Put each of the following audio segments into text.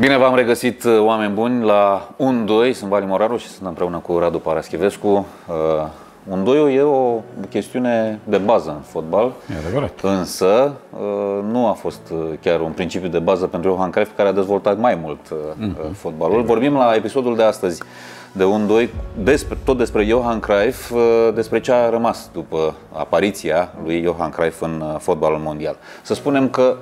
Bine v-am regăsit, uh, oameni buni, la 1-2. Sunt Vali Moraru și sunt împreună cu Radu Paraschivescu. Uh, un 2 e o chestiune de bază în fotbal, E adevărat. însă uh, nu a fost uh, chiar un principiu de bază pentru Johan Cruyff, care a dezvoltat mai mult uh, Mhm. fotbalul. Vorbim la episodul de astăzi de 1-2, despre, tot despre Johan Cruyff, uh, despre ce a rămas după apariția lui Johan Cruyff în uh, fotbalul mondial. Să spunem că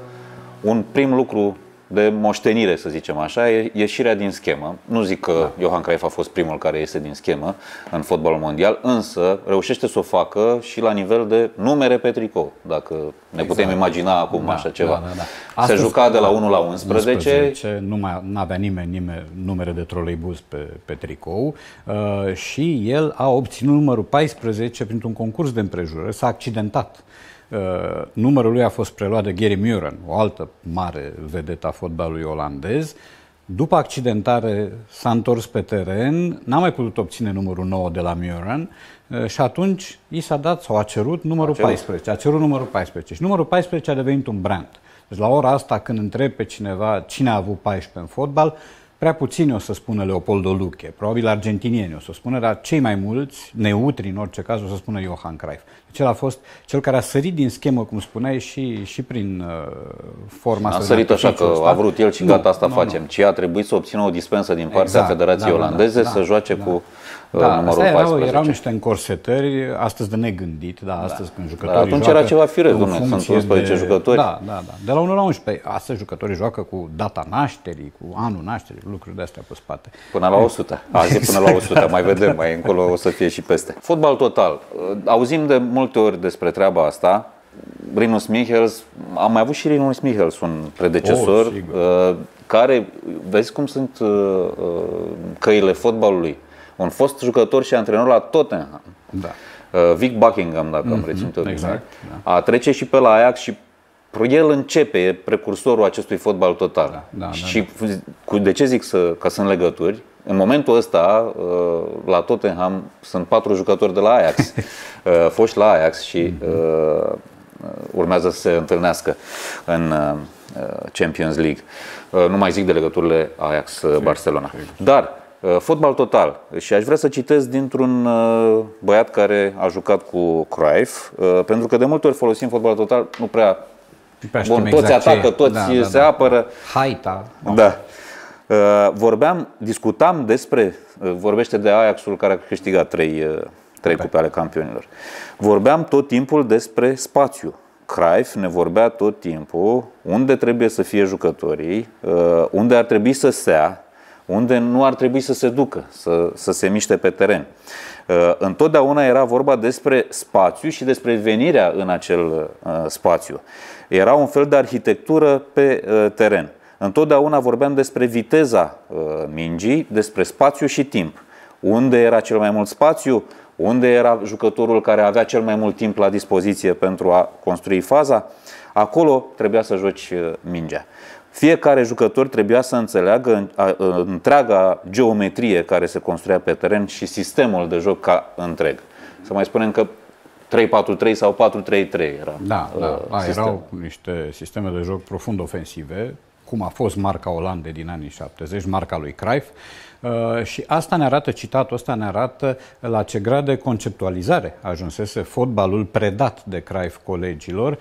un prim lucru de moștenire, să zicem așa, e ieșirea din schemă. Nu zic că da. Johan Cruyff a fost primul care iese din schemă în fotbalul mondial, însă reușește să o facă și la nivel de numere pe tricou, dacă ne exact. putem imagina acum Da, așa ceva. da, da, da. Se Astăzi- juca de la 1 la 11, 11 nu mai avea nimeni, nimeni numere de troleibuz pe, pe tricou uh, și el a obținut numărul 14 printr-un concurs de împrejurări, s-a accidentat. Uh, numărul lui a fost preluat de Gary Muren, o altă mare vedetă a fotbalului olandez. După accidentare s-a întors pe teren, n-a mai putut obține numărul 9 de la Muren uh, și atunci i s-a dat sau a cerut numărul A cerut. 14. A cerut numărul 14 și numărul 14 a devenit un brand. Deci la ora asta când întreb pe cineva cine a avut 14 în fotbal, prea puțini o să spună Leopoldo Luche, probabil argentinieni o să spună, dar cei mai mulți, neutri în orice caz, o să spună Johan Cruyff. Deci el a fost cel care a sărit din schemă, cum spuneai, și, și prin uh, forma a asta de sărit așa că artificiu ăsta. a vrut el și Nu, gata, asta nu, facem. nu. Ci a trebuit să obțină o dispensă din partea Exact, Federației da, da, da, Olandeze da, să joace da. cu uh, Da, numărul astea erau, 14. erau niște încorsetări, astăzi de negândit, da, astăzi când jucătorii Dar atunci joacă era ceva firesc, în domnule, sunt funcție 11 jucători. Da, da, da. De la 1 la 11. Astăzi jucătorii joacă cu data nașterii, cu anul nașterii, lucruri de astea pe spate. Până la 100. Azi e până la 100, mai vedem, mai încolo o să fie și peste. Fotbal total. Auzim de multe ori despre treaba asta. Rinus Michels, am mai avut și Rinus Michels, un predecesor, Oh, sigur. uh, care, vezi cum sunt uh, uh, căile fotbalului. Un fost jucător și antrenor la Tottenham. Da. Uh, Vic Buckingham, dacă am reținut eu bine. exact, A trece și pe la Ajax și el începe, e precursorul acestui fotbal total. Da, da, și cu, de ce zic să, că sunt legături? În momentul ăsta, uh, la Tottenham, sunt patru jucători de la Ajax, uh, foști la Ajax și uh, urmează să se întâlnească în uh, Champions League. Uh, Nu mai zic de legăturile Ajax-Barcelona. Dar, uh, fotbal total. Și aș vrea să citesc dintr-un uh, băiat care a jucat cu Cruyff, uh, pentru că de multe ori folosim fotbal total, nu prea Nu prea Bun, știm toți exact ce atacă, e. toți se apără. Haita. Da. Uh, Vorbeam, discutam despre, uh, vorbește de Ajaxul care a câștigat trei, uh, trei cupe ale campionilor. Vorbeam tot timpul despre spațiu. Cruyff ne vorbea tot timpul unde trebuie să fie jucătorii, uh, unde ar trebui să stea, unde nu ar trebui să se ducă, să, să se miște pe teren. Uh, Întotdeauna era vorba despre spațiu și despre venirea în acel uh, spațiu. Era un fel de arhitectură pe uh, teren. Întotdeauna vorbeam despre viteza uh, mingii, despre spațiu și timp. Unde era cel mai mult spațiu, unde era jucătorul care avea cel mai mult timp la dispoziție pentru a construi faza, acolo trebuia să joci uh, mingea. Fiecare jucător trebuia să înțeleagă în- a- întreaga geometrie care se construia pe teren și sistemul de joc ca întreg. Să mai spunem că 3-4-3 sau 4-3-3 era. Da, da. uh, A, sistemul. erau niște sisteme de joc profund ofensive, cum a fost marca Olandei din anii 70, marca lui Cruyff. Uh, și asta ne arată, citatul ăsta ne arată la ce grad de conceptualizare ajunsese fotbalul predat de Cruyff colegilor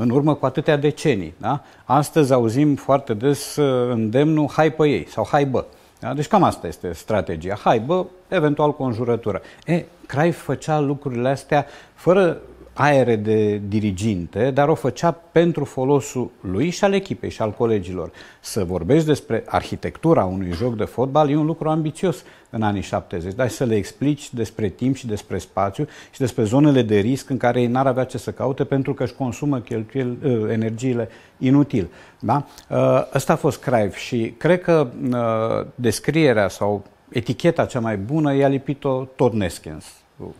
în urmă cu atâtea decenii. Da? Astăzi auzim foarte des uh, îndemnul hai pe ei sau hai bă. Da? Deci cam asta este strategia. Hai bă, eventual cu o înjurătură. E, Cruyff făcea lucrurile astea fără aere de diriginte, dar o făcea pentru folosul lui și al echipei și al colegilor. Să vorbești despre arhitectura unui joc de fotbal e un lucru ambițios în anii 70, dar să le explici despre timp și despre spațiu și despre zonele de risc în care ei n-ar avea ce să caute pentru că își consumă cheltuieli, uh, energiile inutil. Da? Uh, Ăsta a fost Cruyff și cred că uh, descrierea sau eticheta cea mai bună i-a lipit-o tot Neskens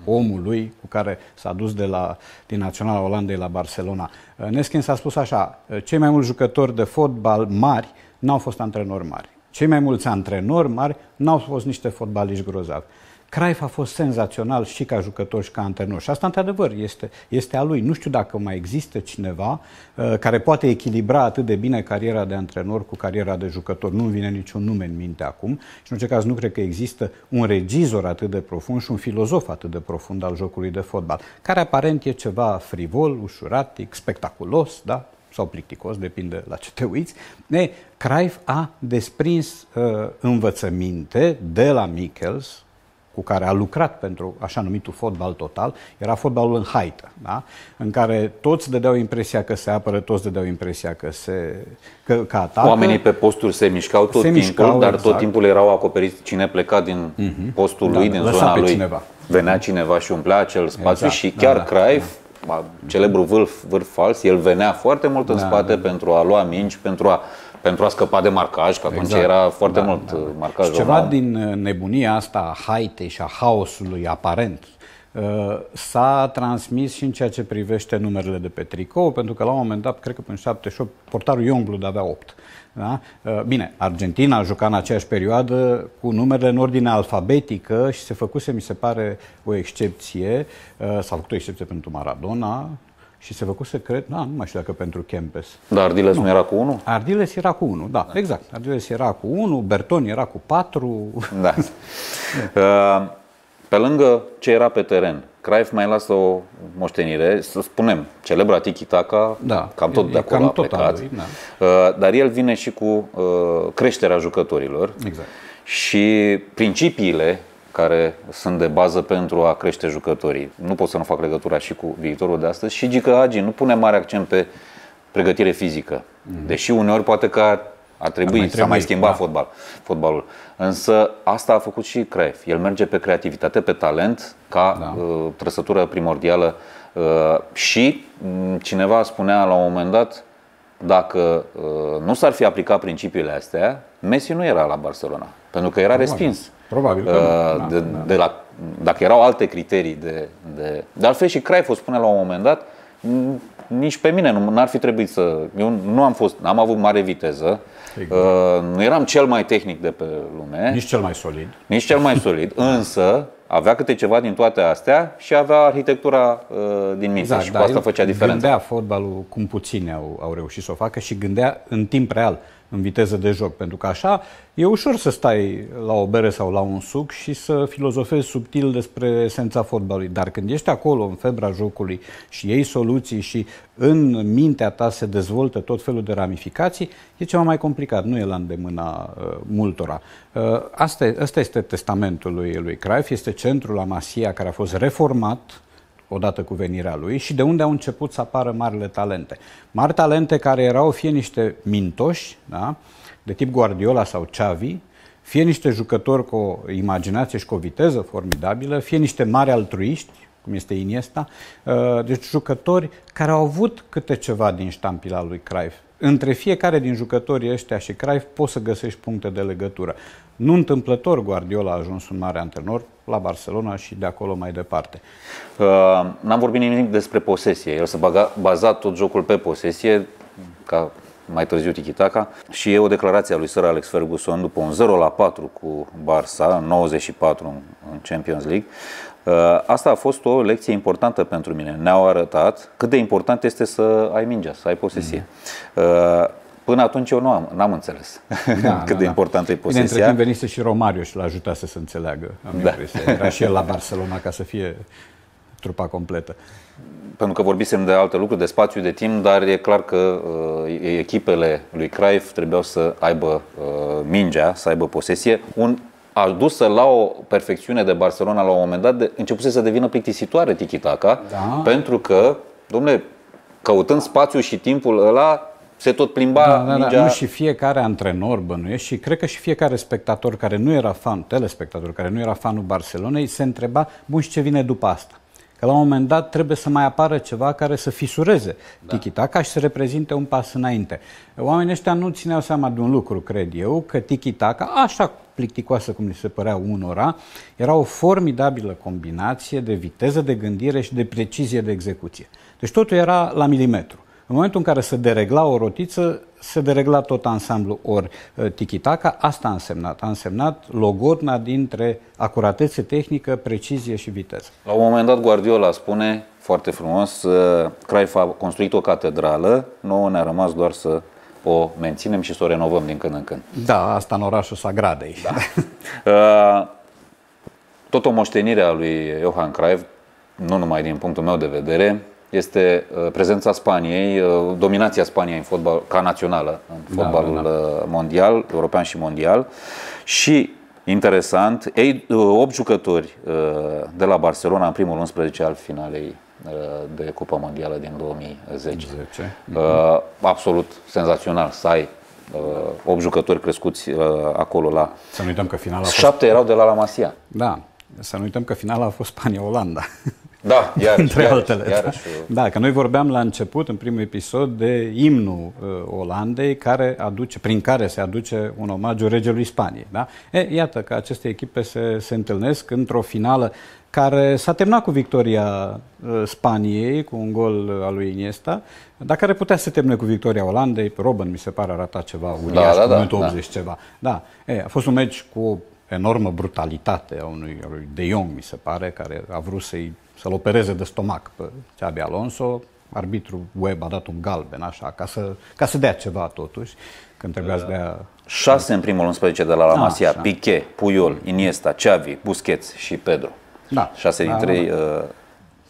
omul lui cu care s-a dus de la, din Naționala Olandei la Barcelona. Neskins a spus așa, cei mai mulți jucători de fotbal mari n-au fost antrenori mari. Cei mai mulți antrenori mari n-au fost niște fotbaliști grozavi. Cruyff a fost senzațional și ca jucător și ca antrenor. Și asta, într-adevăr, este, este a lui. Nu știu dacă mai există cineva uh, care poate echilibra atât de bine cariera de antrenor cu cariera de jucător. Nu-mi vine niciun nume în minte acum și, în orice caz, nu cred că există un regizor atât de profund și un filozof atât de profund al jocului de fotbal, care aparent e ceva frivol, ușuratic, spectaculos, da? sau plicticos, depinde la ce te uiți. Ne, Cruyff a desprins uh, învățăminte de la Michels, cu care a lucrat pentru așa numitul fotbal total, era fotbalul în haită, da? în care toți dădeau impresia că se apără, toți dădeau impresia că se că, că atacă. Oamenii pe posturi se mișcau tot se timpul, mișcau, dar exact. tot timpul erau acoperiți cine pleca din uh-huh. postul da, lui, din zona lui. Cineva. Venea cineva și umplea acel spațiu exact. și chiar da, da, Cruyff, da. celebrul vârf, vârf fals, el venea foarte mult în da, spate da, da. pentru a lua minci, pentru a pentru a scăpa de marcaj, că atunci exact. era foarte da, mult da. Uh, marcaj. Și ceva din uh, nebunia asta a haitei și a haosului aparent uh, s-a transmis și în ceea ce privește numerele de pe tricou, pentru că la un moment dat, cred că până 78, portarul Youngblood avea 8. Da? Bine, Argentina a jucat în aceeași perioadă cu numerele în ordine alfabetică și se făcuse, mi se pare, o excepție. S-a făcut o excepție pentru Maradona, și se făcuse, cred, da, nu mai știu dacă pentru Kempes. Dar Ardiles nu, nu era cu 1? Ardiles era cu 1, da, da, exact. Ardiles era cu 1, Bertoni era cu 4. Da. Uh, pe lângă ce era pe teren, Cruyff mai lasă o moștenire, să spunem, celebra tiki-taka, da, cam tot de acolo a plecat, lui, da. Uh, dar el vine și cu uh, creșterea jucătorilor exact. și principiile care sunt de bază pentru a crește jucătorii. Nu pot să nu fac legătura și cu viitorul de astăzi. Și Gică Hagi nu pune mare accent pe pregătire fizică. Mm-hmm. Deși uneori poate că ar, ar trebui, mai să mai schimba da. fotbal, fotbalul. Însă asta a făcut și Cruyff. El merge pe creativitate, pe talent, ca da. uh, trăsătură primordială. Uh, și um, cineva spunea la un moment dat, dacă uh, nu s-ar fi aplicat principiile astea, Messi nu era la Barcelona, pentru că era Probabil. respins. Probabil că uh, de, da, de la, dacă erau alte criterii de, de... De altfel și Cruyff o spune la un moment dat, nici pe mine nu ar fi trebuit să... Eu nu am fost, am avut mare viteză, exact. uh, nu eram cel mai tehnic de pe lume. Nici cel mai solid. Nici cel mai solid, însă avea câte ceva din toate astea și avea arhitectura uh, din minte exact, și cu da, asta făcea diferența. Gândea fotbalul cum puțini au, au reușit să o facă și gândea în timp real în viteză de joc, pentru că așa e ușor să stai la o bere sau la un suc și să filozofezi subtil despre esența fotbalului. Dar când ești acolo în febra jocului și iei soluții și în mintea ta se dezvoltă tot felul de ramificații, e ceva mai complicat, nu e la îndemâna uh, multora. Uh, asta, asta este testamentul lui, lui Cruyff, este centrul la Masia care a fost reformat odată cu venirea lui și de unde au început să apară marile talente. Mari talente care erau fie niște mintoși, da? de tip Guardiola sau Xavi, fie niște jucători cu o imaginație și cu o viteză formidabilă, fie niște mari altruiști, cum este Iniesta, uh, deci jucători care au avut câte ceva din ștampila lui Cruyff. Între fiecare din jucătorii ăștia și Cruyff poți să găsești puncte de legătură. Nu întâmplător Guardiola a ajuns un mare antrenor la Barcelona și de acolo mai departe. Uh, n-am vorbit nimic despre posesie. El s-a bazat tot jocul pe posesie, ca mai târziu Tikitaka și e o declarație a lui Sir Alex Ferguson după un 0 la 4 cu Barça, 94 în Champions League. Uh, asta a fost o lecție importantă pentru mine. Ne-au arătat cât de important este să ai mingea, să ai posesie. Mm-hmm. Până atunci eu nu am, n-am înțeles da, cât da, de da. importantă e posesia. Bine, între timp venise și Romario și l-a ajutat să se înțeleagă, am da. impresia. Era și el la Barcelona ca să fie trupa completă. Pentru că vorbisem de alte lucruri, de spațiu, de timp, dar e clar că uh, echipele lui Cruyff trebuiau să aibă uh, mingea, să aibă posesie. Un adusă la o perfecțiune de Barcelona la un moment dat, de, începuse să devină plictisitoare tiki-taka, da. pentru că, domnule, căutând spațiu și timpul ăla, se tot plimba da, da, da, Nu, și fiecare antrenor bănuiește și cred că și fiecare spectator care nu era fan, telespectator care nu era fanul Barcelonei, se întreba, bun și ce vine după asta? Că la un moment dat trebuie să mai apară ceva care să fisureze da. tiki-taka și să reprezinte un pas înainte. Oamenii ăștia nu țineau seama de un lucru, cred eu, că tiki-taka, așa plicticoasă cum li se părea unora, era o formidabilă combinație de viteză de gândire și de precizie de execuție. Deci totul era la milimetru. În momentul în care se deregla o rotiță, se deregla tot ansamblu ori uh, tiki-taka, asta a însemnat. A însemnat logodna dintre acuratețe tehnică, precizie și viteză. La un moment dat Guardiola spune foarte frumos, uh, Cruyff a construit o catedrală, nouă ne-a rămas doar să o menținem și să o renovăm din când în când. Da, asta în orașul Sagradei. Da. Uh, tot o moștenire a lui Johan Cruyff, nu numai din punctul meu de vedere, este uh, prezența Spaniei, uh, dominația Spaniei în fotbal, ca națională în da, fotbalul da, da, da. mondial, european și mondial. Și interesant, ei, 8 jucători de la Barcelona în primul 11 al finalei de Cupa Mondială din 2010. 10. Absolut senzațional să ai 8 jucători crescuți acolo la... Să nu uităm că finala a fost... 7 erau de la La Masia. Da, să nu uităm că finala a fost Spania-Olanda. Da, iarăși, între iarăși, altele. Iarăși. Da, că noi vorbeam la început, în primul episod, de imnul uh, Olandei, care aduce, prin care se aduce un omagiu regelui Spaniei. Da? E, iată că aceste echipe se, se întâlnesc într-o finală care s-a terminat cu victoria uh, Spaniei, cu un gol uh, al lui Iniesta, dar care putea să termine cu victoria Olandei. Robin, mi se pare, arata ceva uriaș, da, da, da, 80 da. ceva. Da, e, a fost un meci cu enormă brutalitate a unui, a lui De Jong, mi se pare, care a vrut să-i, să-l opereze de stomac pe Xabi Alonso. Arbitru Web a dat un galben, așa, ca să, ca să dea ceva totuși, când trebuia să dea... Șase în primul 11 de la La Masia, Piqué, Puyol, Iniesta, Xavi, Busquets și Pedro. Da. Șase da, dintre ei da, da. Uh,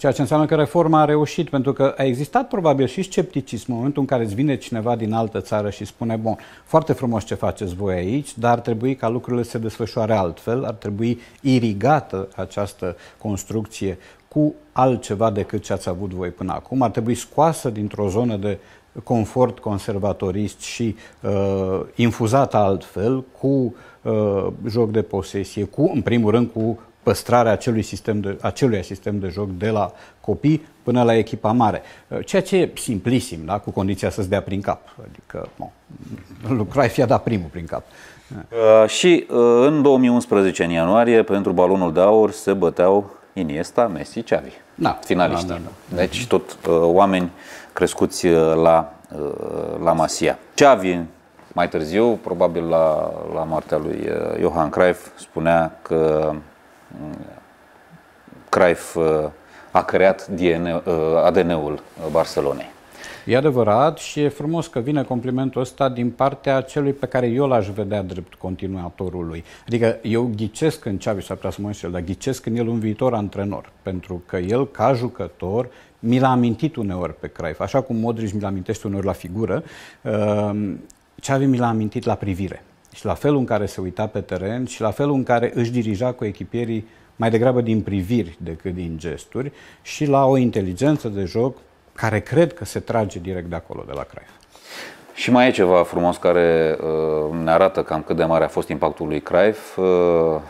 Ceea ce înseamnă că reforma a reușit, pentru că a existat probabil și scepticism în momentul în care îți vine cineva din altă țară și spune, bun, foarte frumos ce faceți voi aici, dar ar trebui ca lucrurile să se desfășoare altfel, ar trebui irigată această construcție cu altceva decât ce ați avut voi până acum, ar trebui scoasă dintr-o zonă de confort conservatorist și uh, infuzată altfel, cu uh, joc de posesie, cu, în primul rând, cu păstrarea acelui sistem de, acelui sistem de joc de la copii până la echipa mare. Ceea ce e simplisim, da? cu condiția să-ți dea prin cap. Adică, nu, lucrai fi dat primul prin cap. Uh, și uh, în 2011, în ianuarie, pentru balonul de aur se băteau Iniesta, Messi, Xavi. Da, finaliștii. Da, da, da. Deci tot uh, oameni crescuți uh, la, uh, la Masia. Xavi, mai târziu, probabil la, la moartea lui uh, Johan Cruyff, spunea că Cruyff uh, a creat ADN-ul uh, Barcelonei. E adevărat și e frumos că vine complimentul ăsta din partea celui pe care eu l-aș vedea drept continuatorul lui. Adică eu ghicesc în Xavi, s-ar putea să mă înșel, dar ghicesc în el un viitor antrenor. Pentru că el, ca jucător, mi l-a amintit uneori pe Cruyff. Așa cum Modric mi l-a amintește uneori la figură, uh, Xavi mi l-a amintit la privire și la felul în care se uita pe teren și la felul în care își dirija cu echipierii mai degrabă din priviri decât din gesturi și la o inteligență de joc care cred că se trage direct de acolo, de la Cruyff. Și mai e ceva frumos care uh, ne arată cam cât de mare a fost impactul lui Cruyff. Uh,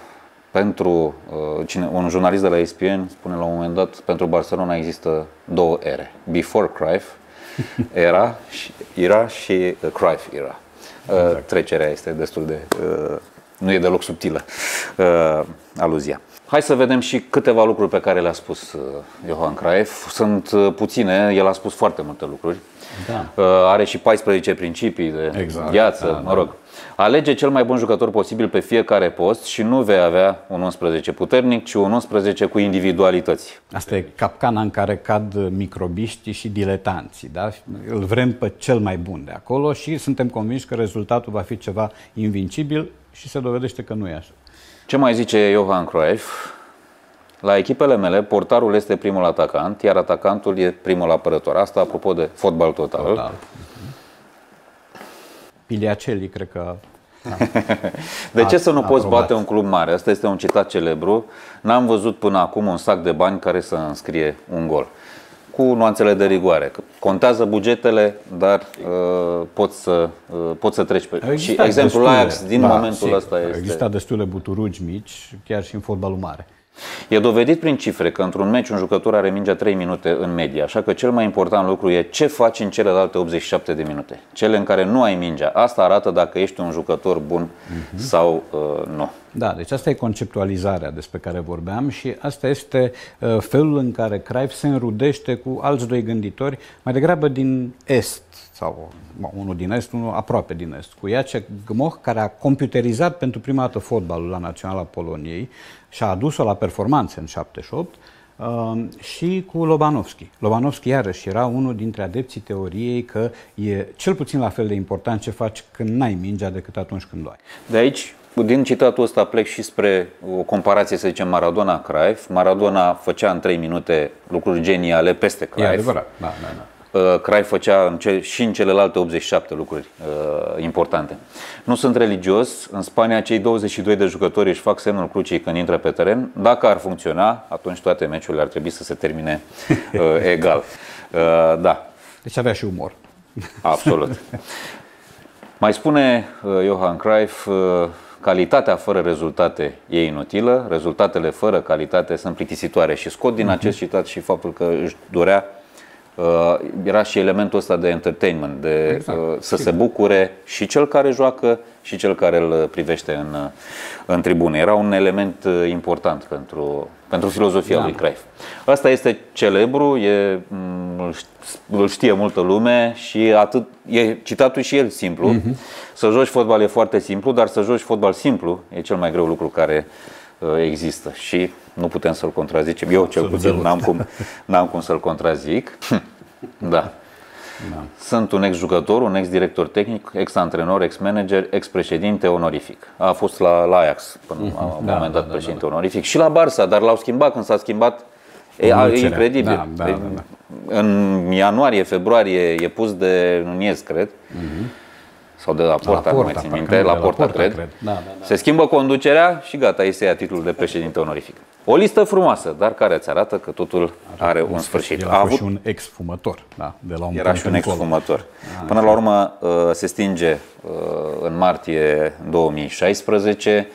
pentru uh, cine, un jurnalist de la ESPN spune la un moment dat, pentru Barcelona există două ere. Before Cruyff era, și, era și uh, Cruyff era. Exact. Trecerea este destul de... Uh, nu e deloc subtilă uh, aluzia. Hai să vedem și câteva lucruri pe care le-a spus Johan Cruyff. Sunt puține, el a spus foarte multe lucruri. Da. Are și 14 principii de exact, viață, da, mă rog. Da. Alege cel mai bun jucător posibil pe fiecare post și nu vei avea un 11 puternic, ci un 11 cu individualități. Asta e capcana în care cad microbiștii și diletanții. Da? Îl vrem pe cel mai bun de acolo și suntem convinși că rezultatul va fi ceva invincibil și se dovedește că nu e așa. Ce mai zice Johan Cruyff? La echipele mele, portarul este primul atacant, iar atacantul e primul apărător. Asta apropo de fotbal total. total. Piliacelli, cred că de ce să nu poți aprobat. bate un club mare? Asta este un citat celebru. N-am văzut până acum un sac de bani care să înscrie un gol. Cu nuanțele de rigoare. Contează bugetele, dar uh, poți, să, uh, poți să treci pe... Și exemplul Ajax din da, momentul ăsta este... Există destule buturugi mici, chiar și în fotbalul mare. E dovedit prin cifre că într-un meci un jucător are mingea 3 minute în medie, așa că cel mai important lucru e ce faci în celelalte 87 de minute. Cele în care nu ai mingea. Asta arată dacă ești un jucător bun uh-huh. sau uh, nu. Da, deci asta e conceptualizarea despre care vorbeam și asta este uh, felul în care Cruyff se înrudește cu alți doi gânditori, mai degrabă din Est, sau unul din Est, unul aproape din Est, cu Jacek Gmoch, care a computerizat pentru prima dată fotbalul la Naționala Poloniei și a adus-o la performanțe în 78, uh, și cu Lobanovski. Lobanovski iarăși era unul dintre adepții teoriei că e cel puțin la fel de important ce faci când n-ai mingea decât atunci când o ai. De aici din citatul ăsta plec și spre o comparație, să zicem, Maradona-Cruyff. Maradona făcea în 3 minute lucruri geniale peste Cruyff. E adevărat, da, da, da. Uh, Cruyff făcea în ce, și în celelalte 87 lucruri uh, importante. Nu sunt religios. În Spania, cei 22 de jucători își fac semnul crucii când intră pe teren. Dacă ar funcționa, atunci toate meciurile ar trebui să se termine uh, egal. Uh, da. Deci avea și umor. Absolut. Mai spune uh, Johan Cruyff, uh, calitatea fără rezultate e inutilă, rezultatele fără calitate sunt plictisitoare și scot din acest citat și faptul că își dorea Uh, era și elementul ăsta de entertainment, de exact. uh, să se bucure și cel care joacă și cel care îl privește în, uh, în tribune. Era un element uh, important pentru, pentru filozofia da. lui Cruyff. Asta este celebru, e, mm, îl știe multă lume și atât, e citatul și el simplu. Uh-huh. Să joci fotbal e foarte simplu, dar să joci fotbal simplu e cel mai greu lucru care uh, există și nu putem să-l contrazicem. Eu cel puțin n-am cum, n-am cum să-l contrazic. da. Da. Sunt un ex-jucător, un ex-director tehnic, ex-antrenor, ex-manager, ex-președinte onorific. A fost la, la Ajax până mm-hmm. la un da, moment dat da, da, președinte da, da. onorific. Și la Barça, dar l-au schimbat când s-a schimbat. E, e incredibil. Da, da, da, da. În ianuarie, februarie e pus de Nunez, cred. Mm-hmm sau de la Porta, la Porta, nu mai țin minte, la, la Porta, Porta cred. cred. Da, da, da. Se schimbă conducerea și gata, este ia titlul de președinte onorific. O listă frumoasă, dar care îți arată că totul are, are un sfârșit. a avut și un ex-fumător, da, de la un Era și un ex-fumător. Ah, Până la urmă uh, se stinge uh, în martie 2016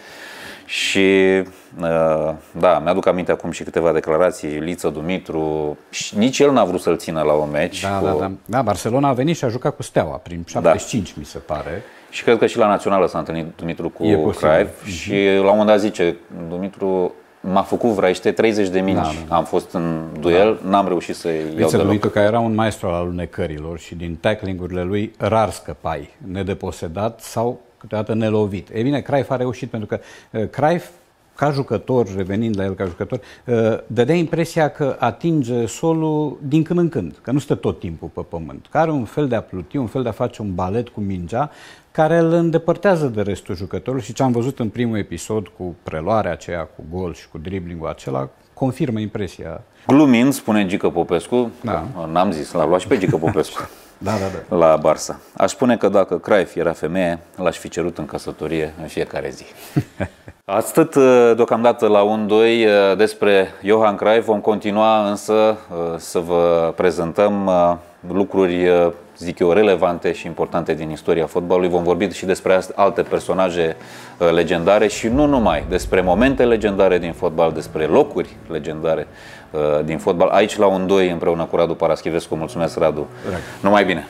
și uh, da, mi-aduc aminte acum și câteva declarații. Liță Dumitru, nici el n-a vrut să-l țină la un meci. Da, cu... da, da. da, Barcelona a venit și a jucat cu Steaua prin 75, da. mi se pare. Și cred că și la Națională s-a întâlnit Dumitru cu Craiv mm-hmm. și la un moment dat zice, Dumitru m-a făcut vraiște 30 de mingi. Da, da, da. Am fost în duel, da. n-am reușit să iau deloc. Dumitru că era un maestru al alunecărilor și din tackling-urile lui rar scăpai, nedeposedat sau câteodată nelovit. E bine, Cruyff a reușit pentru că uh, Cruyff ca jucător, revenind la el ca jucător, uh, dădea impresia că atinge solul din când în când, că nu stă tot timpul pe pământ, că are un fel de a pluti, un fel de a face un balet cu mingea, care îl îndepărtează de restul jucătorului și ce am văzut în primul episod cu preluarea aceea, cu gol și cu driblingul acela, confirmă impresia. Glumind, spune Gică Popescu, da. n-am zis, l-a luat și pe Gică Popescu. da, da, da. la Barça. Aș spune că dacă Cruyff era femeie, l-aș fi cerut în căsătorie în fiecare zi. Atât uh, deocamdată la 1-2 uh, despre Johan Cruyff. Vom continua însă uh, să vă prezentăm lucruri, zic eu, relevante și importante din istoria fotbalului. Vom vorbi și despre alte personaje legendare și nu numai, despre momente legendare din fotbal, despre locuri legendare din fotbal. Aici la 1-2 împreună cu Radu Paraschivescu. Mulțumesc, Radu. Drag. Numai bine!